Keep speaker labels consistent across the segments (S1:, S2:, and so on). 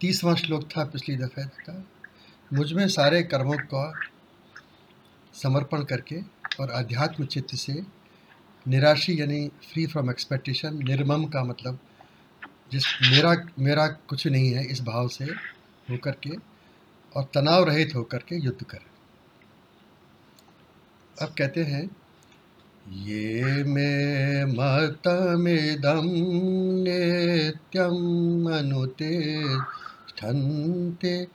S1: तीसवां श्लोक था पिछली दफ़े का मुझमें सारे कर्मों का समर्पण करके और अध्यात्म चित्त से निराशी यानी फ्री फ्रॉम एक्सपेक्टेशन निर्मम का मतलब जिस मेरा मेरा कुछ नहीं है इस भाव से होकर के और तनाव रहित होकर के युद्ध कर। अब कहते हैं, ये मे मतमिदं नित्यम् अनुते ठन्ते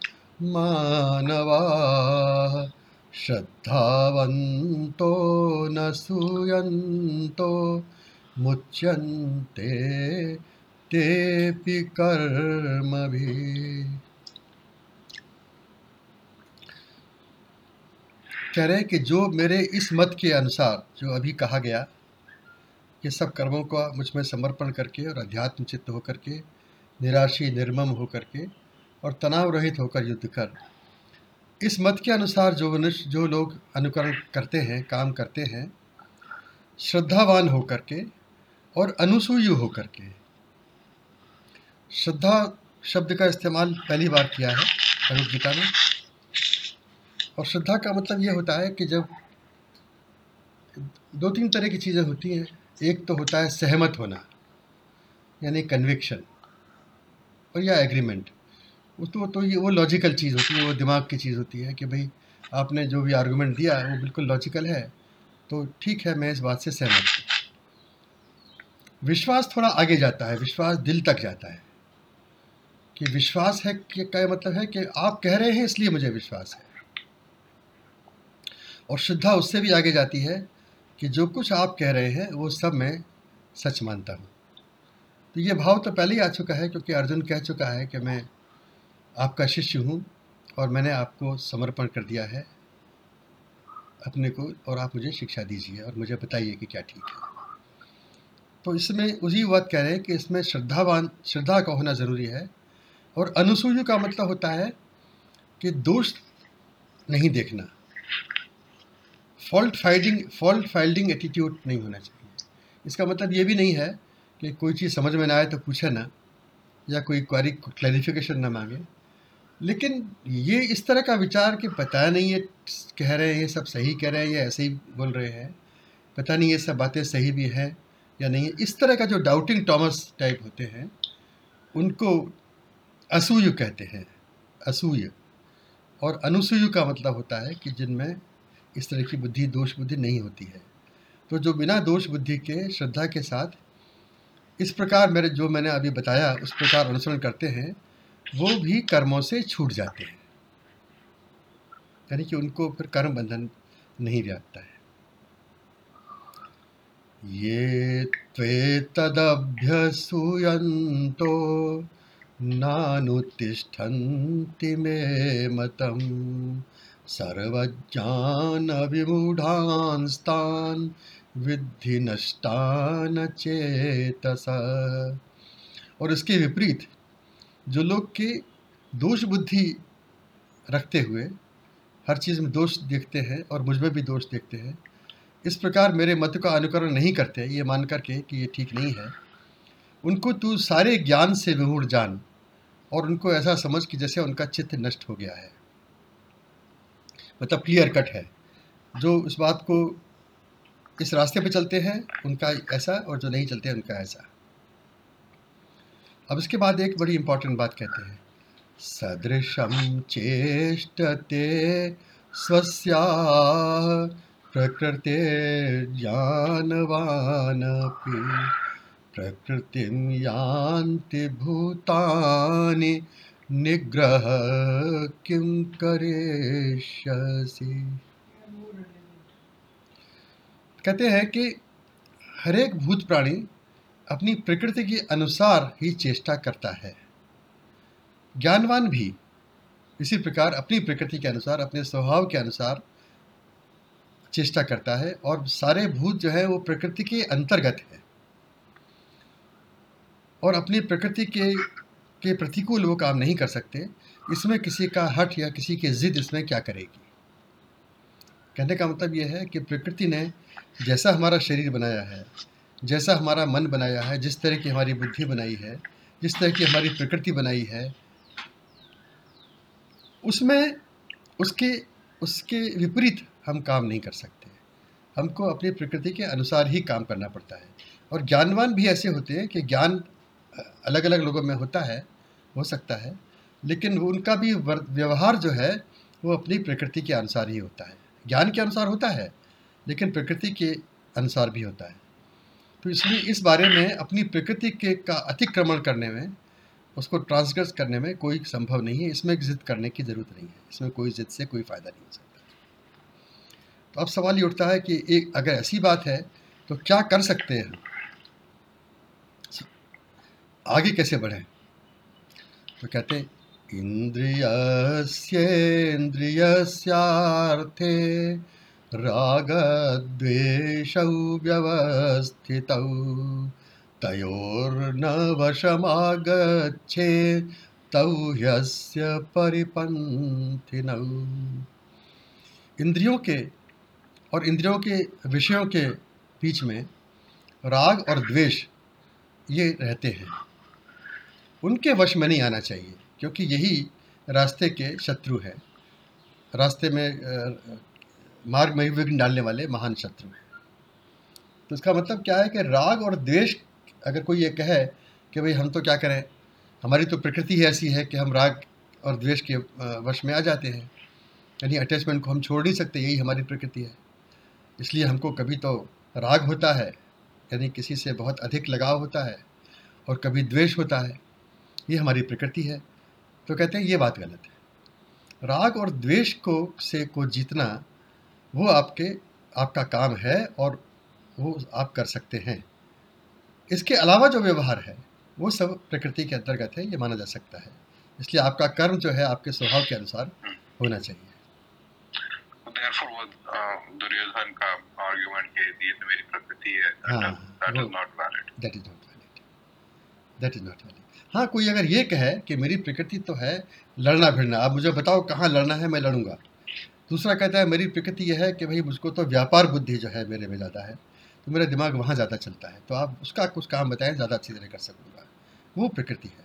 S1: मानवाः। श्रद्धावन्तो न सूयन्तो मुच्यन्ते तेऽपि कर्मभिः। कह रहे हैं कि जो मेरे इस मत के अनुसार, जो अभी कहा गया कि सब कर्मों का मुझमें समर्पण करके और अध्यात्म चित्त होकर के, निराशी, निर्मम होकर के और तनाव रहित होकर युद्ध कर। इस मत के अनुसार जो मनुष्य, जो लोग अनुकरण करते हैं, काम करते हैं, श्रद्धावान होकर के और अनुसूय होकर के। श्रद्धा शब्द का इस्तेमाल पहली बार किया है भगवदगीता में। और श्रद्धा का मतलब ये होता है कि जब दो तीन तरह की चीज़ें होती हैं, एक तो होता है सहमत होना, यानी कन्विक्शन और या एग्रीमेंट वो तो तो ये वो लॉजिकल चीज़ होती है, वो दिमाग की चीज़ होती है कि भाई आपने जो भी आर्गूमेंट दिया है, वो बिल्कुल लॉजिकल है। तो ठीक है, मैं इस बात से सहमत हूँ। विश्वास थोड़ा आगे जाता है, विश्वास दिल तक जाता है। कि विश्वास है कि क्या मतलब है कि आप कह रहे हैं, इसलिए मुझे विश्वास है। और श्रद्धा उससे भी आगे जाती है कि जो कुछ आप कह रहे हैं, वो सब मैं सच मानता हूँ। तो ये भाव तो पहले ही आ चुका है, क्योंकि अर्जुन कह चुका है कि मैं आपका शिष्य हूँ और मैंने आपको समर्पण कर दिया है अपने को और आप मुझे शिक्षा दीजिए और मुझे बताइए कि क्या ठीक है। तो इसमें उसी बात कह रहे हैं कि इसमें श्रद्धावान, श्रद्धा का होना ज़रूरी है और अनुसूय का मतलब होता है कि दोष नहीं देखना। Fault finding fault finding attitude नहीं होना चाहिए। इसका मतलब ये भी नहीं है कि कोई चीज़ समझ में ना आए तो पूछे ना या कोई क्वारी क्लैरिफिकेशन ना मांगे। लेकिन ये इस तरह का विचार कि पता नहीं ये कह रहे हैं, ये सब सही कह रहे हैं या ऐसे ही बोल रहे हैं, पता नहीं ये सब बातें सही भी हैं या नहीं है, इस तरह का जो डाउटिंग टॉमस टाइप होते हैं, उनको असूय कहते हैं, असूय। और अनुसूय का मतलब होता है कि जिनमें इस तरह की बुद्धि, दोष बुद्धि नहीं होती है। तो जो बिना दोष बुद्धि के, श्रद्धा के साथ इस प्रकार मेरे, जो मैंने अभी बताया, उस प्रकार अनुसरण करते हैं वो भी कर्मों से छूट जाते हैं। यानी कि उनको फिर कर्म बंधन नहीं व्यापता है। ये त्वे तदभ्यसूयन्तो नानुतिष्ठन्ति मे मतम् सर्वज्ञानविमूढांस्तान् विद्धि नष्टान चेतस। और इसके विपरीत जो लोग के दोष बुद्धि रखते हुए हर चीज़ में दोष देखते हैं और मुझमें भी दोष देखते हैं, इस प्रकार मेरे मत का अनुकरण नहीं करते, ये मान करके कि ये ठीक नहीं है। उनको तू सारे ज्ञान से विमूढ़ जान और उनको ऐसा समझ कि जैसे उनका चित्त नष्ट हो गया है। मतलब क्लियर कट है। जो इस बात को इस रास्ते पे चलते हैं, उनका ऐसा और जो नहीं चलते उनका ऐसा। अब इसके बाद एक बड़ी इंपॉर्टेंट बात कहते हैं। सदृशम चेष्टते स्वस्या प्रकृति ज्ञानवान प्रकृतिम यान्ति भूतानि निग्रह किम करेशसी कहते हैं कि हर एक भूत प्राणी अपनी प्रकृति के अनुसार ही चेष्टा करता है। ज्ञानवान भी इसी प्रकार अपनी प्रकृति के अनुसार, अपने स्वभाव के अनुसार चेष्टा करता है और सारे भूत जो है वो प्रकृति के अंतर्गत है। और अपनी प्रकृति के के प्रतिकूल वो काम नहीं कर सकते। इसमें किसी का हट या किसी की ज़िद इसमें क्या करेगी? कहने का मतलब ये है कि प्रकृति ने जैसा हमारा शरीर बनाया है जैसा हमारा मन बनाया है, जिस तरह की हमारी बुद्धि बनाई है, जिस तरह की हमारी प्रकृति बनाई है, उसमें उसके उसके विपरीत हम काम नहीं कर सकते। हमको अपनी प्रकृति के अनुसार ही काम करना पड़ता है। और ज्ञानवान भी ऐसे होते हैं कि ज्ञान अलग अलग लोगों में होता है, हो सकता है, लेकिन उनका भी व्यवहार जो है, वो अपनी प्रकृति के अनुसार ही होता है। ज्ञान के अनुसार होता है, लेकिन प्रकृति के अनुसार भी होता है। तो इसलिए इस बारे में अपनी प्रकृति के का अतिक्रमण करने में, उसको ट्रांसग्रेस करने में कोई संभव नहीं है। इसमें जिद करने की ज़रूरत नहीं है। इसमें कोई जिद से कोई फ़ायदा नहीं हो सकता। तो अब सवाल ये उठता है कि एक अगर ऐसी बात है तो क्या कर सकते हैं? आगे कैसे बढ़ें? तो कहते हैं इन्द्रियस्येन्द्रियस्यार्थे रागद्वेषौ व्यवस्थितौ तयोर्न वशमागच्छे तौ ह्यस्य परिपन्थिनौ। इंद्रियों के और इंद्रियों के विषयों के बीच में राग और द्वेष ये रहते हैं। उनके वश में नहीं आना चाहिए, क्योंकि यही रास्ते के शत्रु हैं। रास्ते में मार्ग में विघ्न डालने वाले महान शत्रु हैं। तो इसका मतलब क्या है कि राग और द्वेष, अगर कोई ये कहे कि भाई हम तो क्या करें, हमारी तो प्रकृति ही ऐसी है कि हम राग और द्वेष के वश में आ जाते हैं। यानी अटैचमेंट को हम छोड़ नहीं सकते, यही हमारी प्रकृति है। इसलिए हमको कभी तो राग होता है, यानी किसी से बहुत अधिक लगाव होता है और कभी द्वेष होता है, ये हमारी प्रकृति है। तो कहते हैं ये बात गलत है। राग और द्वेष को से को जीतना वो आपके आपका काम है और वो आप कर सकते हैं। इसके अलावा जो व्यवहार है वो सब प्रकृति के अंतर्गत है ये माना जा सकता है। इसलिए आपका कर्म जो है आपके स्वभाव के अनुसार होना चाहिए। दुर्योधन का आर्गुमेंट के लिए तो मेरी प्रकृति है। That is not valid that is not valid that is not valid हाँ कोई अगर ये कहे कि मेरी प्रकृति तो है लड़ना भिड़ना आप मुझे बताओ कहाँ लड़ना है मैं लड़ूँगा। दूसरा कहता है, मेरी प्रकृति यह है कि भाई मुझको तो व्यापार बुद्धि जो है मेरे में ज़्यादा है तो मेरा दिमाग वहाँ ज़्यादा चलता है तो आप उसका कुछ काम बताएँ, ज़्यादा अच्छी तरह कर सकूँगा। वो प्रकृति है।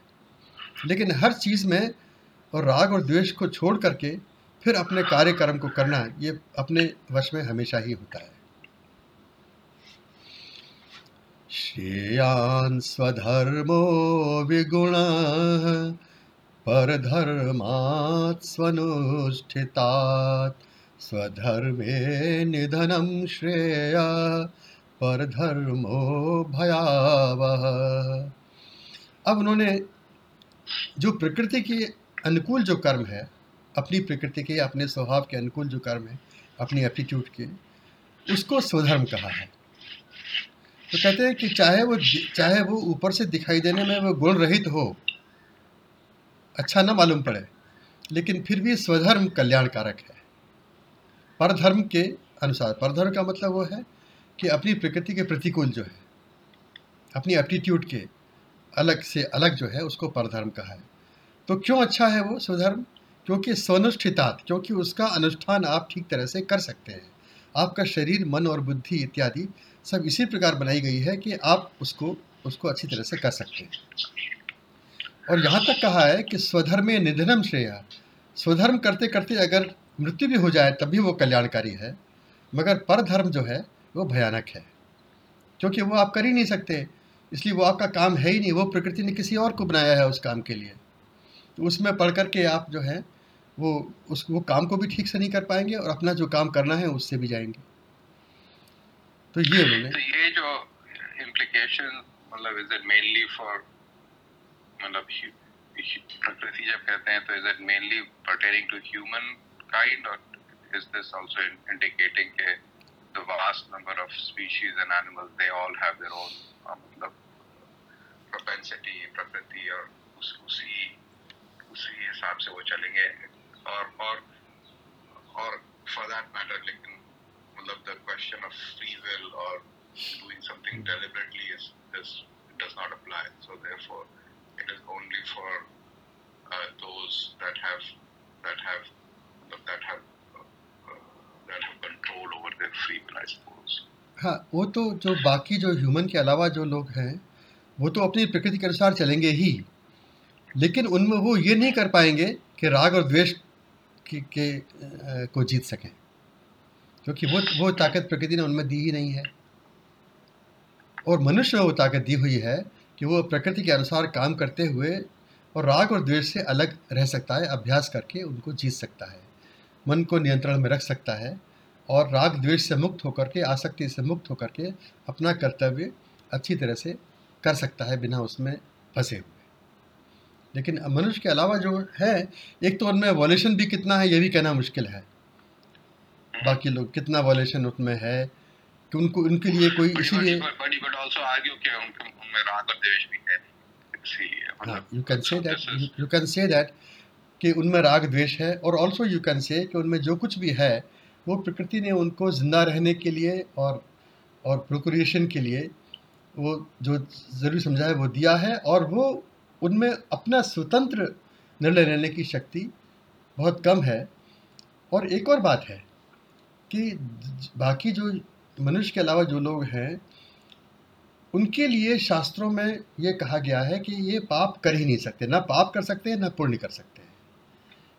S1: लेकिन हर चीज़ में और राग और द्वेष को छोड़ करके फिर अपने कार्य कर्म को करना, ये अपने वश में हमेशा ही होता है। श्रेयान् स्वधर्मो विगुणः परधर्मात् स्वनुष्ठितात्। स्वधर्मे निधनं श्रेय परधर्मो भयावह। अब उन्होंने जो प्रकृति के अनुकूल जो कर्म है, अपनी प्रकृति के, अपने स्वभाव के अनुकूल जो कर्म है, अपनी एप्टीट्यूड के, उसको स्वधर्म कहा है। तो कहते हैं कि चाहे वो चाहे वो ऊपर से दिखाई देने में वो गुण रहित हो अच्छा ना मालूम पड़े, लेकिन फिर भी स्वधर्म कल्याणकारक है। परधर्म के अनुसार, परधर्म का मतलब वो है कि अपनी प्रकृति के प्रतिकूल जो है, अपनी एप्टीट्यूड के अलग से अलग जो है, उसको परधर्म कहा है। तो क्यों अच्छा है वो स्वधर्म? क्योंकि स्वनुष्ठितात, क्योंकि उसका अनुष्ठान आप ठीक तरह से कर सकते हैं। आपका शरीर, मन और बुद्धि इत्यादि सब इसी प्रकार बनाई गई है कि आप उसको उसको अच्छी तरह से कर सकते हैं। और यहाँ तक कहा है कि स्वधर्म निधनम श्रेय। स्वधर्म करते करते अगर मृत्यु भी हो जाए तब भी वो कल्याणकारी है। मगर पर धर्म जो है वो भयानक है। क्योंकि वो आप कर ही नहीं सकते। इसलिए वो आपका काम है ही नहीं। वो प्रकृति ने किसी और को बनाया है उस काम के लिए। तो उसमें पढ़ कर के आप जो है वो उस वो काम को भी ठीक से नहीं कर पाएँगे और अपना जो काम करना है उससे भी जाएँगे। तो ये उन्होंने
S2: तो ये जो इम्प्लीकेशन मतलब इज़ इट मेनली फॉर मतलब प्रकृति जब कहते हैं तो is it mainly pertaining to humankind और इज़ दिस आल्सो इंडिकेटिंग के the vast number of species and animals they all have their own मतलब प्रोपेंसिटी प्रकृति और उस उसी उसी हिसाब से वो चलेंगे और और और फॉर दैट मैटर लेकिन मतलब the question of free will or doing something deliberately is, is does not apply. So therefore, it is only for uh, those that have that have that have uh, that have control over their free will, I suppose.
S1: हाँ वो तो जो बाकी जो human के अलावा जो लोग हैं वो तो अपनी प्रकृति के अनुसार चलेंगे ही। लेकिन उनमें वो ये नहीं कर पाएँगे कि राग और द्वेष के, के आ, को जीत सकें। क्योंकि वो वो ताकत प्रकृति ने उनमें दी ही नहीं है। और मनुष्य में वो ताकत दी हुई है कि वो प्रकृति के अनुसार काम करते हुए और राग और द्वेष से अलग रह सकता है, अभ्यास करके उनको जीत सकता है, मन को नियंत्रण में रख सकता है और राग द्वेष से मुक्त होकर के, आसक्ति से मुक्त होकर के अपना कर्तव्य अच्छी तरह से कर सकता है बिना उसमें फंसे हुए। लेकिन मनुष्य के अलावा जो है, एक तो उनमें वॉल्यूशन भी कितना है, ये भी कहना मुश्किल है। बाकी लोग कितना वॉल्यूशन उसमें है कि उनको उनके लिए कोई इसीलिए you can say that you can say that कि उनमें राग द्वेष है और ऑल्सो यू कैन से कि उनमें जो कुछ भी है वो प्रकृति ने उनको ज़िंदा रहने के लिए और और प्रोक्रिएशन के लिए वो जो ज़रूरी समझा है वो दिया है और वो उनमें अपना स्वतंत्र निर्णय लेने की शक्ति बहुत कम है। और एक और बात है कि बाकी जो मनुष्य के अलावा जो लोग हैं, उनके लिए शास्त्रों में ये कहा गया है कि ये पाप कर ही नहीं सकते। ना पाप कर सकते हैं ना पुण्य कर सकते हैं।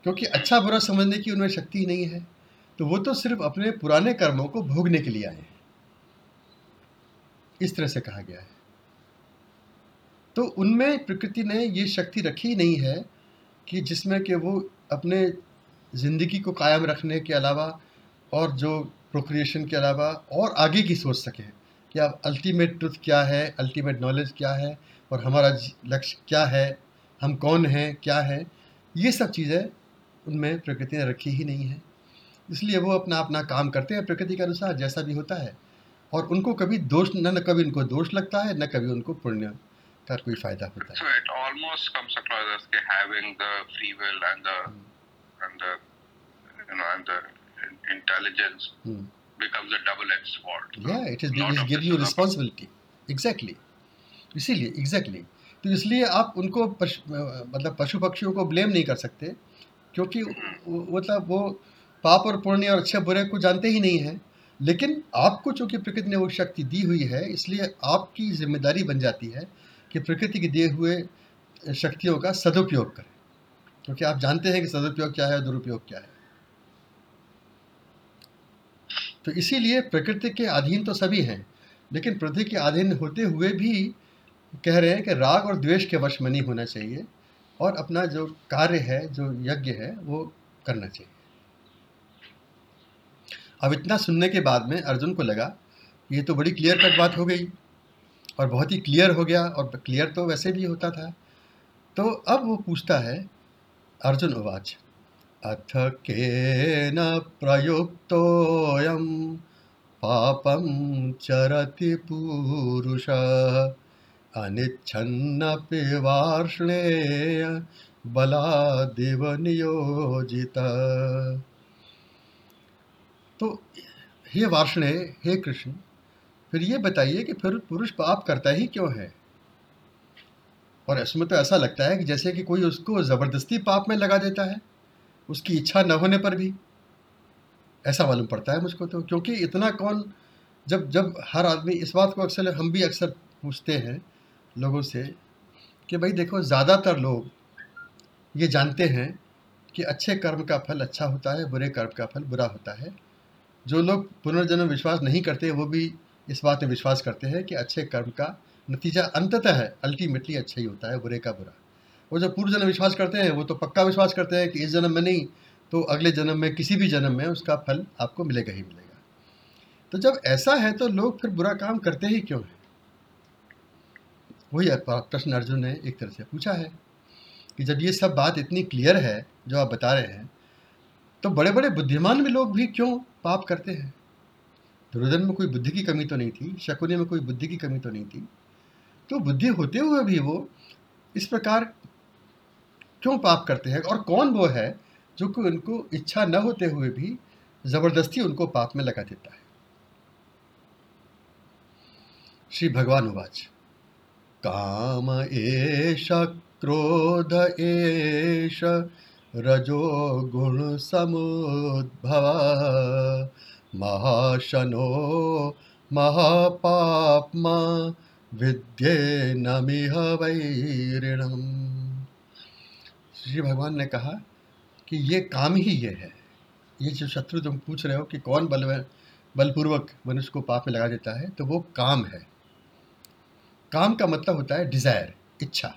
S1: क्योंकि अच्छा बुरा समझने की उनमें शक्ति नहीं है। तो वो तो सिर्फ़ अपने पुराने कर्मों को भोगने के लिए आए हैं। इस तरह से कहा गया है। तो उनमें प्रकृति ने ये शक्ति रखी नहीं है कि जिसमें कि वो अपने ज़िंदगी को कायम रखने के अलावा और जो प्रोक्रिएशन के अलावा और आगे की सोच सकें कि अब अल्टीमेट ट्रुथ क्या है अल्टीमेट नॉलेज क्या है और हमारा लक्ष्य क्या है, हम कौन हैं, क्या है, ये सब चीज़ें उनमें प्रकृति ने रखी ही नहीं है। इसलिए वो अपना अपना काम करते हैं प्रकृति के अनुसार, जैसा भी होता है। और उनको कभी दोष, न न कभी उनको दोष लगता है, न कभी उनको पुण्य का कोई फ़ायदा होता है।
S2: So intelligence
S1: Hmm.
S2: becomes a double-edged sword.
S1: yeah it is it
S2: of
S1: give you responsibility. Exactly. इसीलिए एग्जैक्टली तो इसलिए आप उनको पश, मतलब पशु पक्षियों को ब्लेम नहीं कर सकते क्योंकि मतलब वो पाप और पुण्य और अच्छे बुरे को जानते ही नहीं हैं। लेकिन आपको चूँकि प्रकृति ने वो शक्ति दी हुई है इसलिए आपकी ज़िम्मेदारी बन जाती है कि प्रकृति के दिए हुए शक्तियों का सदुपयोग करें। क्योंकि आप जानते हैं कि सदुपयोग क्या है और दुरुपयोग क्या है। तो इसीलिए प्रकृति के अधीन तो सभी हैं, लेकिन प्रकृति के अधीन होते हुए भी कह रहे हैं कि राग और द्वेष के वश में नहीं होना चाहिए और अपना जो कार्य है, जो यज्ञ है, वो करना चाहिए। अब इतना सुनने के बाद में अर्जुन को लगा, ये तो बड़ी क्लियर कट बात हो गई और बहुत ही क्लियर हो गया और क्लियर तो वैसे भी होता था। तो अब वो पूछता है, अर्जुन उवाच अथ केन प्रयुक्तोऽयं पापं चरति पूरुषः। अनिच्छन्नपि वार्ष्णेय बलादिव नियोजितः। तो हे वार्ष्णेय हे कृष्ण, फिर ये बताइए कि फिर पुरुष पाप करता ही क्यों है? और इसमें तो ऐसा लगता है कि जैसे कि कोई उसको ज़बरदस्ती पाप में लगा देता है। उसकी इच्छा न होने पर भी। ऐसा मालूम पड़ता है मुझको तो क्योंकि इतना कौन, जब जब हर आदमी, इस बात को अक्सर, हम भी अक्सर पूछते हैं लोगों से कि भाई देखो, ज़्यादातर लोग ये जानते हैं कि अच्छे कर्म का फल अच्छा होता है, बुरे कर्म का फल बुरा होता है। जो लोग पुनर्जन्म विश्वास नहीं करते, वो भी इस बात में विश्वास करते हैं कि अच्छे कर्म का नतीजा अंततः है अल्टीमेटली अच्छा ही होता है, बुरे का बुरा। वो जो पूर्व जन्म विश्वास करते हैं, वो तो पक्का विश्वास करते हैं कि इस जन्म में नहीं तो अगले जन्म में, किसी भी जन्म में उसका फल आपको मिलेगा ही मिलेगा। तो जब ऐसा है तो लोग फिर बुरा काम करते ही क्यों हैं? वही प्रश्न अर्जुन ने एक तरह से पूछा है कि जब ये सब बात इतनी क्लियर है, जो आप बता रहे हैं तो बड़े बड़े बुद्धिमान भी लोग भी क्यों पाप करते हैं? दुर्योधन में कोई बुद्धि की कमी तो नहीं थी, शकुनी में कोई बुद्धि की कमी तो नहीं थी। तो बुद्धि होते हुए भी वो इस प्रकार क्यों पाप करते हैं? और कौन वो है जो कि उनको इच्छा न होते हुए भी ज़बरदस्ती उनको पाप में लगा देता है? श्री भगवान उवाच। काम एष, क्रोध एष, रजो गुण समुद्भव, महाशनो महापाप्मा, विद्ये नमिह वैरिणम। श्री भगवान ने कहा कि ये काम ही ये है। ये जो शत्रु तुम पूछ रहे हो कि कौन बल बलपूर्वक मनुष्य को पाप में लगा देता है तो वो काम है। काम का मतलब होता है डिज़ायर इच्छा।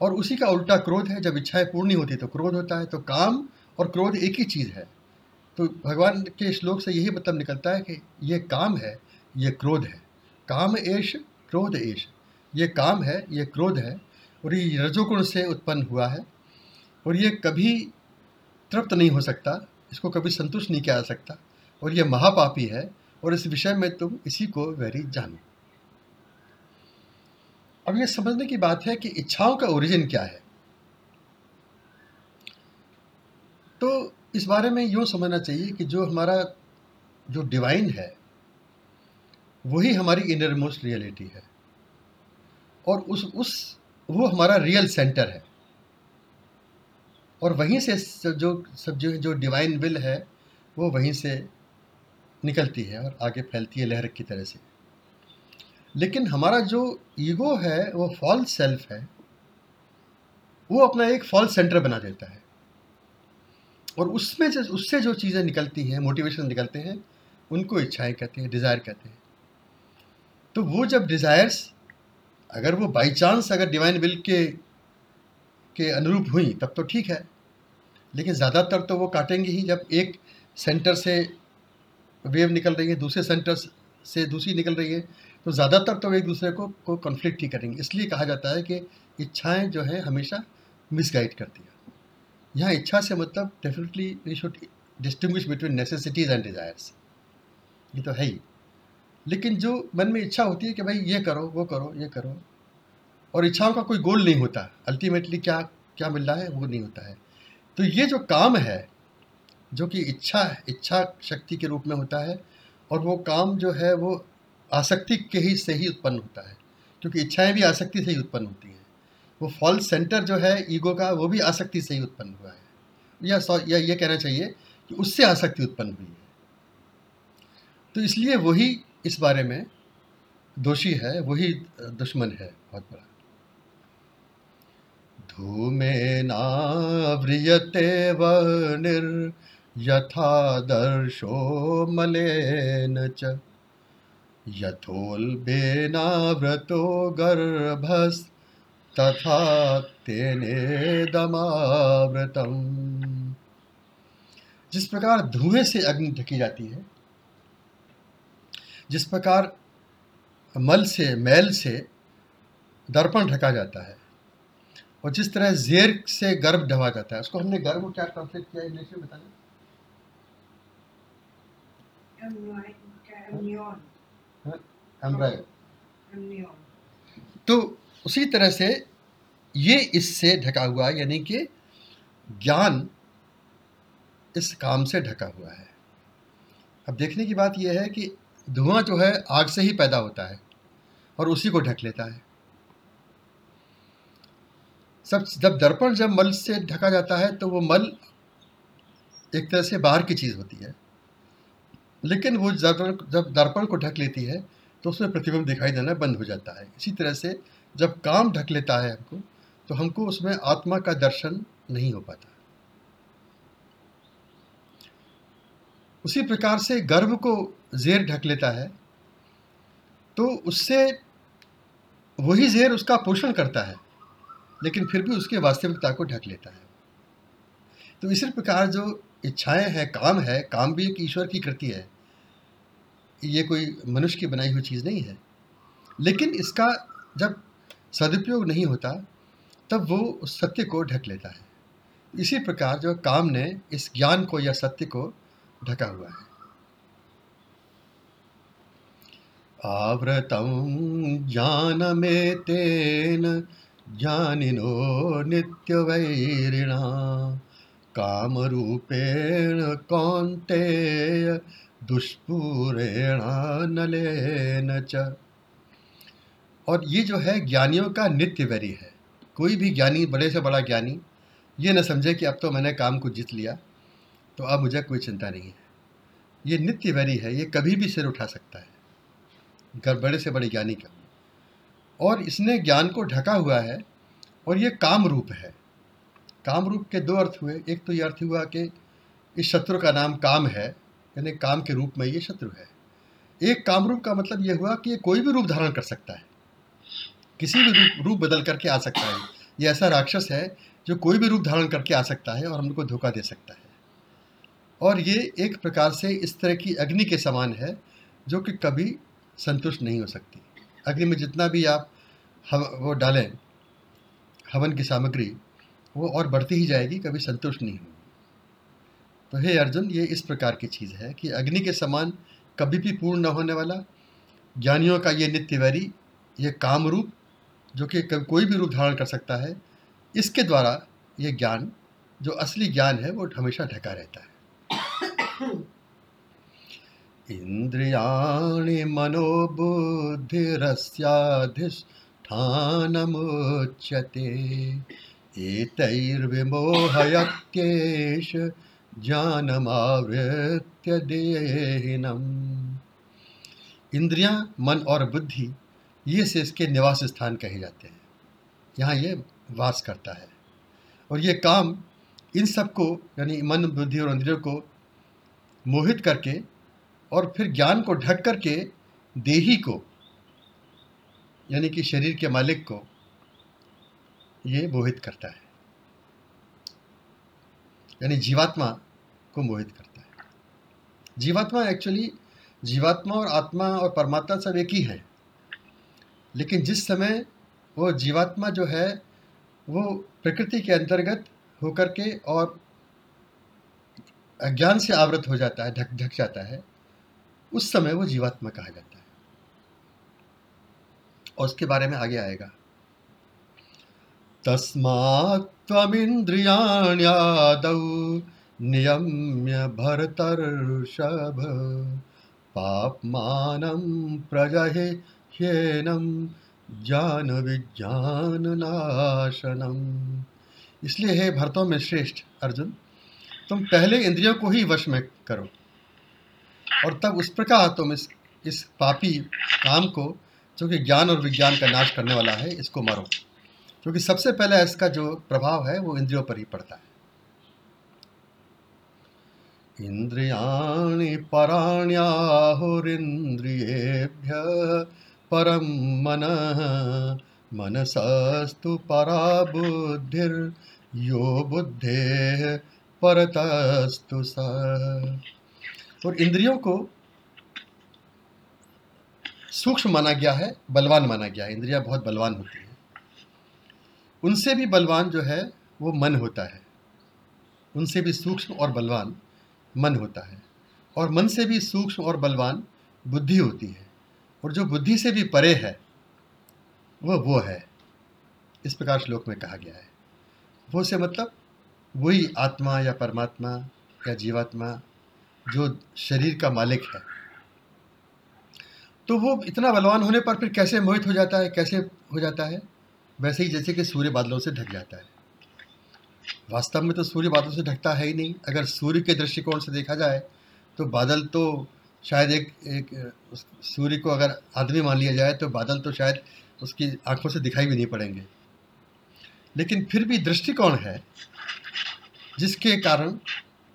S1: और उसी का उल्टा क्रोध है, जब इच्छाएँ पूर्ण नहीं होती तो क्रोध होता है तो काम और क्रोध एक ही चीज़ है। तो भगवान के श्लोक से यही मतलब निकलता है कि ये काम है, ये क्रोध है। काम एश क्रोध एश ये काम है, ये क्रोध है और ये रजोगुण से उत्पन्न हुआ है और ये कभी तृप्त नहीं हो सकता, इसको कभी संतुष्ट नहीं किया जा सकता और ये महापापी है और इस विषय में तुम इसी को वेरी जानो। अब ये समझने की बात है कि इच्छाओं का ओरिजिन क्या है। तो इस बारे में यूँ समझना चाहिए कि जो हमारा जो डिवाइन है, वही हमारी इनर मोस्ट रियलिटी है और उस उस वो हमारा रियल सेंटर है। और वहीं से जो, सब जो जो डिवाइन विल है, वो वहीं से निकलती है और आगे फैलती है लहर की तरह से। लेकिन हमारा जो ईगो है, वो फॉल्स सेल्फ है, वो अपना एक फॉल्स सेंटर बना देता है। और उसमें जो उससे जो चीज़ें निकलती हैं मोटिवेशन निकलते हैं, उनको इच्छाएँ कहते हैं डिज़ायर कहते हैं। तो वो जब डिज़ायर्स अगर वो बाई चांस अगर डिवाइन विल के के अनुरूप हुई, तब तो ठीक है। लेकिन ज़्यादातर तो वो काटेंगे ही जब एक सेंटर से वेव निकल रही है, दूसरे सेंटर से दूसरी निकल रही है तो ज़्यादातर तो एक दूसरे को को कॉन्फ्लिक्ट ही करेंगे। इसलिए कहा जाता है कि इच्छाएँ जो है हमेशा मिसगाइड करती है। यहाँ इच्छा से मतलब definitely we should distinguish between necessities and desires ये तो है ही। लेकिन जो मन में इच्छा होती है कि भाई ये करो, वो करो, ये करो, और इच्छाओं का कोई गोल नहीं होता। अल्टीमेटली क्या क्या मिल रहा है, वो नहीं होता है। तो ये जो काम है, जो कि इच्छा इच्छा शक्ति के रूप में होता है, और वो काम जो है, वो आसक्ति के ही से ही उत्पन्न होता है, क्योंकि इच्छाएँ भी आसक्ति से ही उत्पन्न होती हैं। वो फॉल्स सेंटर जो है ईगो का, वो भी आसक्ति से ही उत्पन्न हुआ है। या सॉ, या ये कहना चाहिए कि उससे आसक्ति उत्पन्न हुई है। तो इसलिए वही इस बारे में दोषी है, वही दुश्मन है, बहुत बड़ा। धूमे नाव्रियते यथा दर्शो मलेन च। यथोल्बेनाव्रतो गर्भस् तथा तेने दमाव्रतम जिस प्रकार धुएँ से अग्नि ढकी जाती है जिस प्रकार मल से मैल से दर्पण ढका जाता है और जिस तरह जेर से गर्भ ढवा जाता है उसको हमने गर्भ क्या ट्रांसलेट किया इंग्लिश में बताना हाँ, तो उसी तरह से ये इससे ढका हुआ है यानी कि ज्ञान इस काम से ढका हुआ है। अब देखने की बात यह है कि धुआँ जो है आग से ही पैदा होता है और उसी को ढक लेता है। सब, जब दर्पण, जब मल से ढका जाता है तो वो मल एक तरह से बाहर की चीज़ होती है। लेकिन वो जब जब दर्पण को ढक लेती है तो उसमें प्रतिबिंब दिखाई देना बंद हो जाता है। इसी तरह से जब काम ढक लेता है हमको तो हमको उसमें आत्मा का दर्शन नहीं हो पाता। उसी प्रकार से गर्भ को जेर ढक लेता है तो उससे वही जेर उसका पोषण करता है, लेकिन फिर भी उसके वास्तविकता को ढक लेता है। तो इसी प्रकार जो इच्छाएँ हैं, काम है, काम भी एक ईश्वर की कृति है, ये कोई मनुष्य की बनाई हुई चीज़ नहीं है। लेकिन इसका जब सदुपयोग नहीं होता, तब वो उस सत्य को ढक लेता है। इसी प्रकार जो काम ने इस ज्ञान को या सत्य को ढका हुआ है। आवृतम ज्ञान में तेन ज्ञानिनो नित्य वैरिणा काम रूपेण दुष्पूरेण नलेन च। और ये जो है ज्ञानियों का नित्य वैरी है। कोई भी ज्ञानी, बड़े से बड़ा ज्ञानी, ये न समझे कि अब तो मैंने काम को जीत लिया तो अब मुझे कोई चिंता नहीं है। ये नित्य वैरी है, ये कभी भी सिर उठा सकता है। बड़े से बड़े ज्ञानी का और इसने ज्ञान को ढका हुआ है और ये काम रूप है। काम रूप के दो अर्थ हुए। एक तो ये अर्थ हुआ कि इस शत्रु का नाम काम है, यानी काम के रूप में ये शत्रु है। एक काम रूप का मतलब ये हुआ कि ये कोई भी रूप धारण कर सकता है। किसी भी रूप रूप बदल करके आ सकता है। ये ऐसा राक्षस है जो कोई भी रूप धारण करके आ सकता है और हमको धोखा दे सकता है। और ये एक प्रकार से इस तरह की अग्नि के समान है जो कि कभी संतुष्ट नहीं हो सकती। अग्नि में जितना भी आप हव, वो डालें, हवन की सामग्री, वो और बढ़ती ही जाएगी, कभी संतुष्ट नहीं होगी। तो हे अर्जुन, ये इस प्रकार की चीज़ है कि अग्नि के समान कभी भी पूर्ण न होने वाला, ज्ञानियों का ये नित्य वैरी, ये काम रूप, जो कि कोई भी रूप धारण कर सकता है, इसके द्वारा ये ज्ञान, जो असली ज्ञान है, वो हमेशा ढका रहता है। इन्द्रियाणि मनोबुद्धिरस्याधिष्ठानमुच्यते। एतैर्विमोहयत्येष ज्ञानमावृत्य देहिनम। इंद्रियाँ मन और बुद्धि, ये से इसके निवास स्थान कहे जाते हैं। यहाँ ये वास करता है। और ये काम इन सबको, यानी मन, बुद्धि और इंद्रियों को मोहित करके और फिर ज्ञान को ढक करके देही को, यानी कि शरीर के मालिक को, ये मोहित करता है। यानी जीवात्मा को मोहित करता है। जीवात्मा एक्चुअली जीवात्मा और आत्मा और परमात्मा सब एक ही है। लेकिन जिस समय वो जीवात्मा जो है, वो प्रकृति के अंतर्गत होकर के और अज्ञान से आवृत हो जाता है, ढक ढक जाता है उस समय वो जीवात्मा कहा जाता है। और उसके बारे में आगे आएगा। तस्मात्त्वमिन्द्रियाण्यादौ नियम्य भरतर्षभ पाप्मानं प्रजहे ह्येनं ज्ञान विज्ञान नाशनम इसलिए हे भरतों में श्रेष्ठ अर्जुन, तुम पहले इंद्रियों को ही वश में करो। और तब उस प्रकार तुम इस इस पापी काम को, जो कि ज्ञान और विज्ञान का नाश करने वाला है, इसको मारो। क्योंकि सबसे पहले इसका जो प्रभाव है, वो इंद्रियों पर ही पड़ता है। इंद्रियाणि पराण्याहुरिंद्रियेभ्य परम मन, मनसस्तु परा बुद्धिर यो बुद्धे परतस्तु स। और इंद्रियों को सूक्ष्म माना गया है, बलवान माना गया है। इंद्रियाँ बहुत बलवान होती हैं। उनसे भी बलवान जो है, वो मन होता है। उनसे भी सूक्ष्म और बलवान मन होता है। और मन से भी सूक्ष्म और बलवान बुद्धि होती है। और जो बुद्धि से भी परे है, वह वो है। इस प्रकार श्लोक में कहा गया है। वो से मतलब वही आत्मा या परमात्मा या जीवात्मा जो शरीर का मालिक है। तो वो इतना बलवान होने पर फिर कैसे मोहित हो जाता है, कैसे हो जाता है? वैसे ही जैसे कि सूर्य बादलों से ढक जाता है। वास्तव में तो सूर्य बादलों से ढकता है ही नहीं। अगर सूर्य के दृष्टिकोण से देखा जाए तो बादल तो शायद एक एक सूर्य को अगर आदमी मान लिया जाए तो बादल तो शायद उसकी आँखों से दिखाई भी नहीं पड़ेंगे। लेकिन फिर भी दृष्टिकोण है, जिसके कारण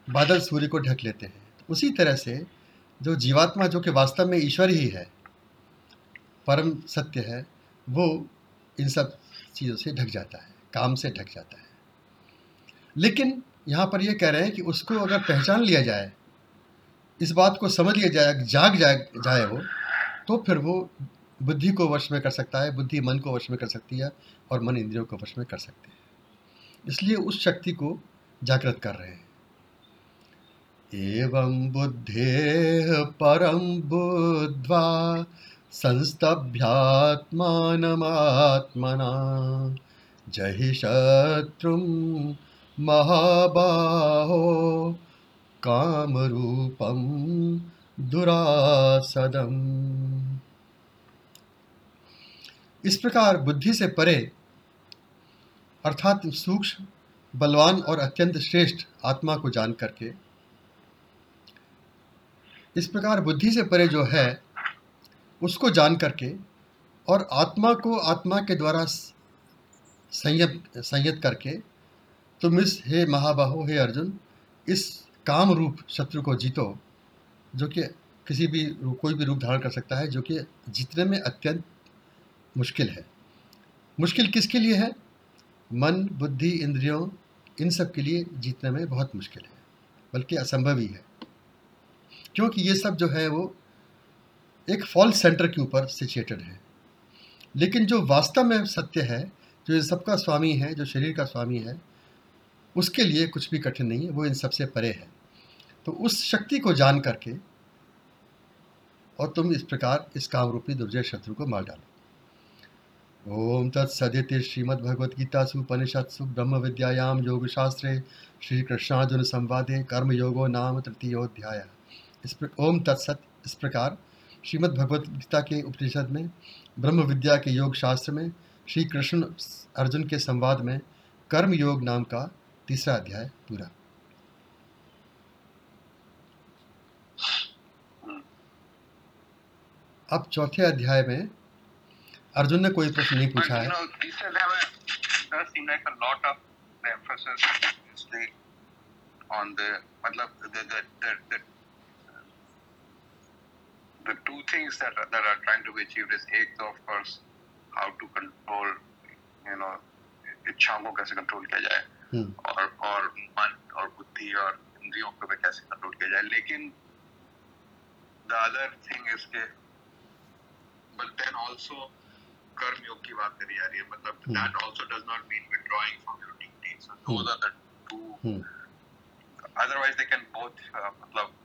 S1: बादल सूर्य को ढक लेते हैं। उसी तरह से जो जीवात्मा जो कि वास्तव में ईश्वर ही है, परम सत्य है, वो इन सब चीज़ों से ढक जाता है, काम से ढक जाता है। लेकिन यहाँ पर ये कह रहे हैं कि उसको अगर पहचान लिया जाए, इस बात को समझ लिया जाए, जाग जाए जाए वो तो फिर वो बुद्धि को वश में कर सकता है, बुद्धि मन को वश में कर सकती है और मन इंद्रियों को वश में कर सकते हैं। इसलिए उस शक्ति को जागृत कर रहे हैं। एवं बुद्धे परम बुद्ध्वा संस्तभ्यात्मानमात्मना। जहि शत्रु महाबाहो कामरूपम दुरासदम। इस प्रकार बुद्धि से परे, अर्थात सूक्ष्म, बलवान और अत्यंत श्रेष्ठ आत्मा को जान करके इस प्रकार बुद्धि से परे जो है, उसको जान करके और आत्मा को आत्मा के द्वारा संयत संयत करके तुम इस हे महाबाहो, हे अर्जुन, इस काम रूप शत्रु को जीतो, जो कि किसी भी कोई भी रूप धारण कर सकता है, जो कि जीतने में अत्यंत मुश्किल है। मुश्किल किसके लिए है? मन, बुद्धि, इंद्रियों, इन सब के लिए जीतने में बहुत मुश्किल है, बल्कि असंभव ही है। क्योंकि ये सब जो है वो एक फॉल्स सेंटर के ऊपर सिचुएटेड है। लेकिन जो वास्तव में सत्य है, जो इन सबका स्वामी है, जो शरीर का स्वामी है, उसके लिए कुछ भी कठिन नहीं है, वो इन सबसे परे है। तो उस शक्ति को जान करके और तुम इस प्रकार इस काम रूपी दुर्जय शत्रु को मार डालो। ओम तत्सदिति श्रीमद्भगवद्गीतासु उपनिषत्सु ब्रह्म विद्यायाम योगशास्त्रे श्री कृष्णार्जुन संवादे कर्म योगो नाम तृतीयोध्याय इस ओम तत्सत इस प्रकार श्रीमद् भगवत गीता के उपनिषद में ब्रह्म विद्या के योग शास्त्र में श्री कृष्ण अर्जुन के संवाद में कर्म योग नाम का तीसरा अध्याय पूरा। अब चौथे अध्याय में अर्जुन ने कोई प्रश्न नहीं पूछा है।
S2: The मतलब the, two things that are, that are trying to be achieved is एक तो of course how to control you know इच्छाओं को कैसे कंट्रोल किया जाए और और मन और बुद्धि और इंद्रियों को भी कैसे कंट्रोल किया जाए लेकिन the other thing is के but then also कर्म योग की बात करी जा रही है मतलब that also does not mean withdrawing from your duties so those are the two otherwise they can both uh, मतलब uh,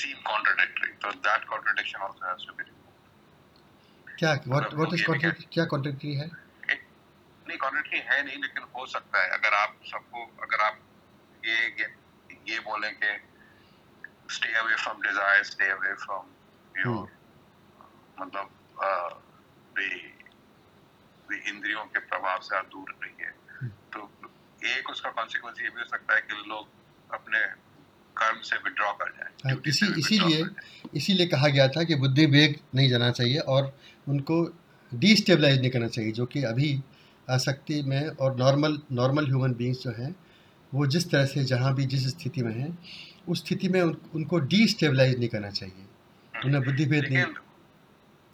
S2: seem contradictory. So that contradiction also has to be removed.
S1: क्या what what is contradictory क्या contradictory है
S2: नहीं contradictory है नहीं लेकिन हो सकता है अगर आप सबको अगर आप ये ये बोलें कि stay away from desire stay away from your hmm. मतलब the the इंद्रियों के प्रभाव से आप दूर रहिए hmm. तो एक उसका कॉन्सिक्वेंस ये भी हो सकता है कि लोग अपने कर्म से विड्रॉ कर जाए
S1: हाँ, इसी इसीलिए इसीलिए कहा गया था कि बुद्धि वेग नहीं जाना चाहिए और उनको डिस्टेबलाइज नहीं करना चाहिए जो कि अभी आसक्ति में और नॉर्मल नॉर्मल ह्यूमन बींग्स जो हैं वो जिस तरह से जहाँ भी जिस स्थिति में हैं उस स्थिति में उन, उनको डिस्टेबलाइज नहीं करना चाहिए हम्म। उन्हें बुद्धि भेद नहीं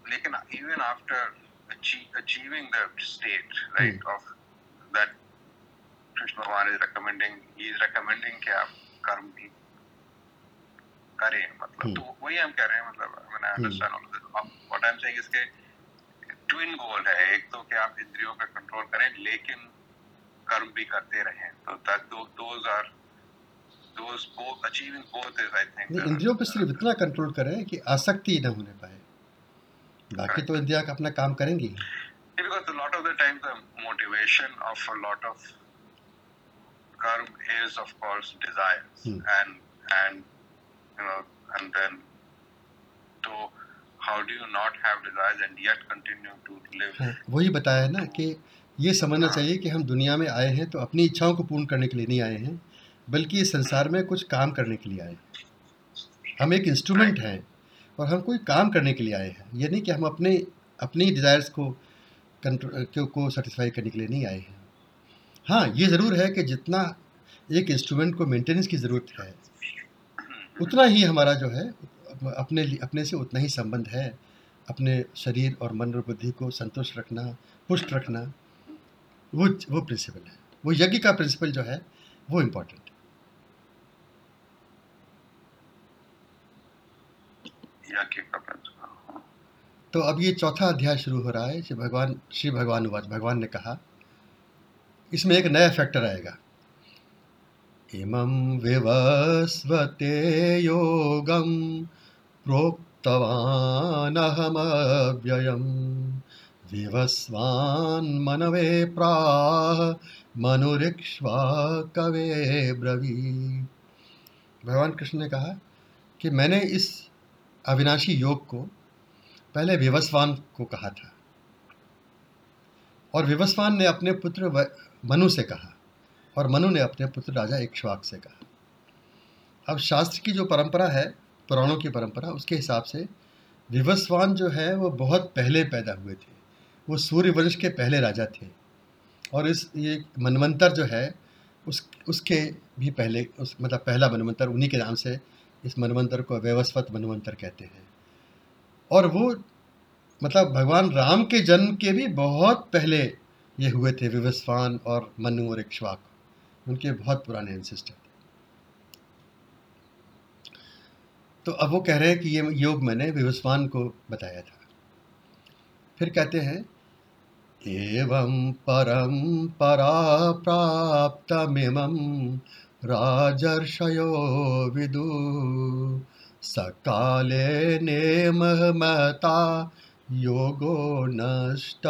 S2: लेकिन even after achieving the state right hmm. of that Krishna Bhagavan is recommending he is recommending कि आप कर्म करें मतलब हम्म। तो वही हम कह रहे हैं मतलब मैंने understand all this what I am saying इसके ट्विन गोल है एक तो कि आप इंद्रियों पे कंट्रोल करें लेकिन कर्म भी करते रहें। तो that those are those both achieving both is I think
S1: इंद्रियों पे सिर्फ़ इतना कंट्रोल करें कि आसक्ति न होने पाए। बाकी तो इंद्रियाँ अपना काम करेंगी।
S2: Because a lot of the time the motivation of a lot of karma is of course desires. hmm. and and you know, and then तो how do you not have desires and yet continue to live? हाँ,
S1: वही बताया ना कि ये समझना चाहिए कि हम दुनिया में आए हैं तो अपनी इच्छाओं को पूर्ण करने के लिए नहीं आए हैं बल्कि इस संसार में कुछ काम करने के लिए आए हम एक इंस्ट्रूमेंट हैं और हम कोई काम करने के लिए आए हैं ये नहीं कि हम अपने अपनी डिज़ायर्स को कंट्रोल को सेटिस्फाई करने के लिए नहीं आए हैं। हाँ ये ज़रूर है कि जितना एक इंस्ट्रूमेंट को मेंटेनेंस की ज़रूरत है उतना ही हमारा जो है अपने अपने से उतना ही संबंध है। अपने शरीर और मन और बुद्धि को संतुष्ट रखना पुष्ट रखना वो वो प्रिंसिपल है। वो यज्ञ का प्रिंसिपल जो है वो इम्पोर्टेंट तो अब ये चौथा अध्याय शुरू हो रहा है कि भगवान श्री भगवान भगवान ने कहा इसमें एक नया फैक्टर आएगा। इमं विवस्वते योगं प्रोक्तवानहमव्ययं विवस्वान्मनवे प्राह, मनुरिक्ष्वा कवे ब्रवी। भगवान कृष्ण ने कहा कि मैंने इस अविनाशी योग को पहले विवस्वान को कहा था। और विवस्वान ने अपने पुत्र मनु से कहा और मनु ने अपने पुत्र राजा इक्ष्वाक से कहा, अब शास्त्र की जो परंपरा है, पुराणों की परंपरा, उसके हिसाब से विवस्वान जो है, वो बहुत पहले पैदा हुए थे। वो सूर्यवंश के पहले राजा थे। और इस, ये मनवंतर जो है, उस, उसके भी पहले, उस मतलब पहला मनवंतर, उन्हीं के नाम से इस मनवंतर को व्यवस्वत मनवंतर कहते हैं। और वो मतलब भगवान राम के जन्म के भी बहुत पहले ये हुए थे, विवस्वान और मनु और इक्ष्वाक उनके बहुत पुराने एंसेस्टर तो अब वो कह रहे हैं कि ये योग मैंने विवस्वान को बताया था। फिर कहते हैं, एवं परम परा प्राप्तमिमं राजर्षयो विदु, सकाले नेमहमता योगो नष्ट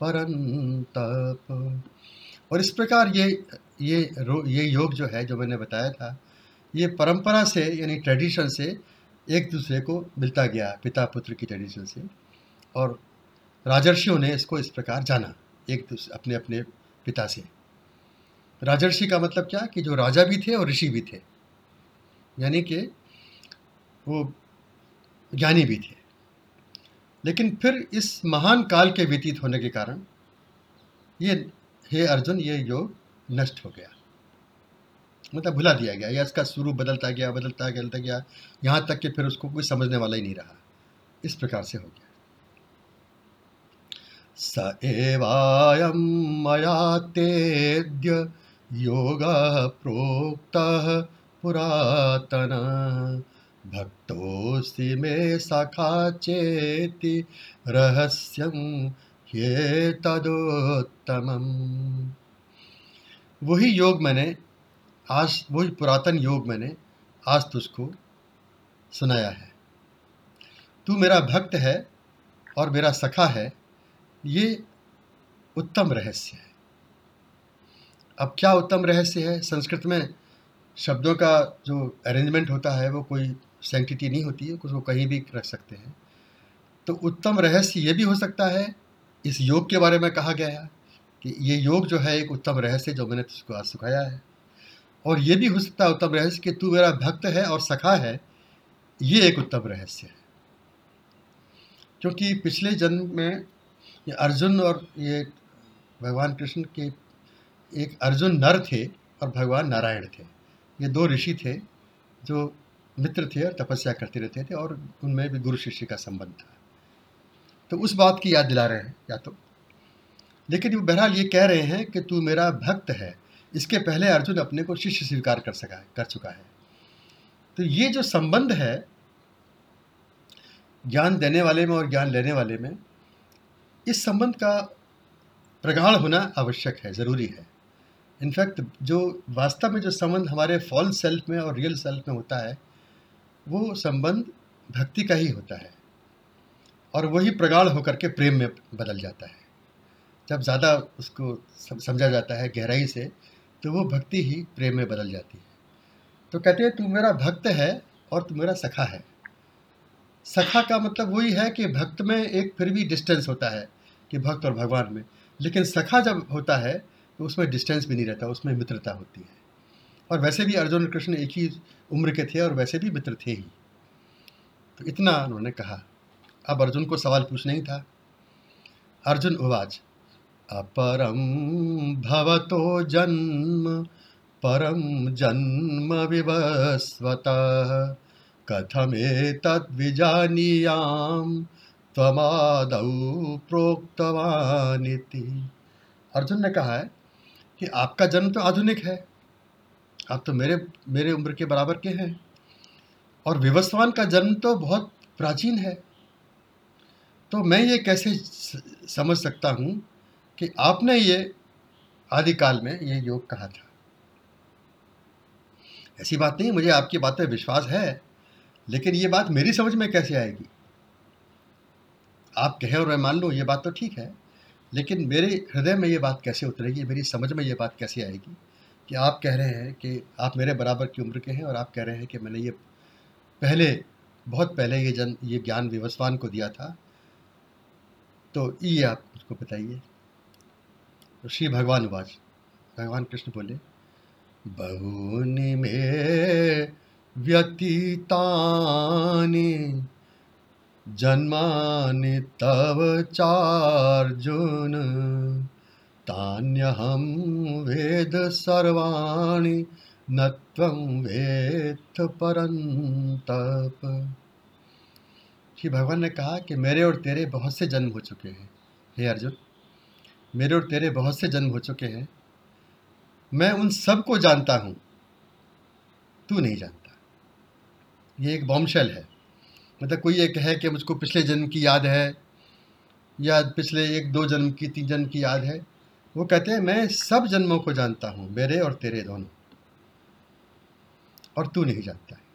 S1: परंतप और इस प्रकार ये ये रो, ये योग जो है, जो मैंने बताया था, ये परंपरा से, यानी ट्रेडिशन से एक दूसरे को मिलता गया पिता पुत्र की ट्रेडिशन से। और राजर्षियों ने इसको इस प्रकार जाना, एक दूसरे अपने अपने पिता से। राजर्षि का मतलब क्या? कि जो राजा भी थे और ऋषि भी थे। यानी कि वो ज्ञानी भी थे। लेकिन फिर इस महान काल के व्यतीत होने के कारण ये, हे अर्जुन, ये योग नष्ट हो गया। मतलब भुला दिया गया। या इसका स्वरूप बदलता गया बदलता गया बदलता गया। यहाँ तक कि फिर उसको कोई समझने वाला ही नहीं रहा। इस प्रकार से हो गया। स एवायं मया तेद्य योग प्रोक्त पुरातन। भक्तोऽसि मे सखा चेति ये ह्येतदुत्तमम्। वही योग मैंने, आज वही पुरातन योग मैंने, आज तुझको सुनाया है। तू मेरा भक्त है और मेरा सखा है, ये उत्तम रहस्य है। अब क्या उत्तम रहस्य है? संस्कृत में शब्दों का जो अरेंजमेंट होता है, वो कोई सेंटिटी नहीं होती है, कुछ वो कहीं भी रख सकते हैं। तो उत्तम रहस्य ये भी हो सकता है, इस योग के बारे में कहा गया है। कि ये योग जो है एक उत्तम रहस्य जो मैंने तुझको आज सिखाया है। और ये भी हो सकता है उत्तम रहस्य कि तू मेरा भक्त है और सखा है, ये एक उत्तम रहस्य है। क्योंकि पिछले जन्म में ये अर्जुन और ये भगवान कृष्ण के एक अर्जुन नर थे और भगवान नारायण थे। ये दो ऋषि थे जो मित्र थे और तपस्या करते रहते थे और उनमें भी गुरु शिष्य का संबंध था। तो उस बात की याद दिला रहे हैं, या तो लेकिन वो बहरहाल ये कह रहे हैं कि तू मेरा भक्त है। इसके पहले अर्जुन अपने को शिष्य स्वीकार कर सका, कर चुका है। तो ये जो संबंध है, ज्ञान देने वाले में और ज्ञान लेने वाले में, इस संबंध का प्रगाढ़ होना आवश्यक है, ज़रूरी है। इनफैक्ट जो वास्तव में जो संबंध हमारे फॉल्स सेल्फ में और रियल सेल्फ में होता है, वो संबंध भक्ति का ही होता है। और वही प्रगाढ़ होकर के प्रेम में बदल जाता है। जब ज़्यादा उसको समझा जाता है गहराई से तो वो भक्ति ही प्रेम में बदल जाती है। तो कहते हैं, तू मेरा भक्त है और तू मेरा सखा है। सखा का मतलब वही है कि भक्त में एक फिर भी डिस्टेंस होता है कि भक्त और भगवान में। लेकिन सखा जब होता है तो उसमें डिस्टेंस भी नहीं रहता, उसमें मित्रता होती है। और वैसे भी अर्जुन और कृष्ण एक ही उम्र के थे और वैसे भी मित्र थे ही। तो इतना उन्होंने कहा। अब अर्जुन को सवाल पूछना ही था। अर्जुन उवाच अपरम भवतो जन्म परम जन्म विवस्वत। कथमेतद्विजानीयाम, त्वमादौ प्रोक्तवानिति। अर्जुन ने कहा है कि आपका जन्म तो आधुनिक है। आप तो मेरे मेरे उम्र के बराबर के हैं। और विवस्वान का जन्म तो बहुत प्राचीन है। तो मैं ये कैसे समझ सकता हूँ कि आपने ये आदिकाल में ये योग कहा था। ऐसी बात नहीं, मुझे आपकी बात पर विश्वास है, लेकिन ये बात मेरी समझ में कैसे आएगी? आप कहें और मैं मान लूँ, ये बात तो ठीक है, लेकिन मेरे हृदय में ये बात कैसे उतरेगी, मेरी समझ में ये बात कैसे आएगी कि आप कह रहे हैं कि आप मेरे बराबर की उम्र के हैं और आप कह रहे हैं कि मैंने ये पहले, बहुत पहले ये जन, ये ज्ञान विवस्वान को दिया था। तो ये आप उसको बताइए। श्री भगवान उवाच भगवान कृष्ण बोले, बहुनि में व्यतीतानि, जन्मानि तव चार्जुन, तान्यहं वेद सर्वाणि न त्वं वेत्थ श्री भगवान ने कहा कि मेरे और तेरे बहुत से जन्म हो चुके हैं। हे अर्जुन मेरे और तेरे बहुत से जन्म हो चुके हैं। मैं उन सबको जानता हूँ। तू नहीं जानता। ये एक बॉम्बशेल है। मतलब कोई एक कहे कि मुझको पिछले जन्म की याद है, या पिछले एक, दो जन्म की, तीन जन्म की याद है। वो कहते हैं, मैं सब जन्मों को जानता हूँ, मेरे और तेरे दोनों। और तू नहीं जानता है।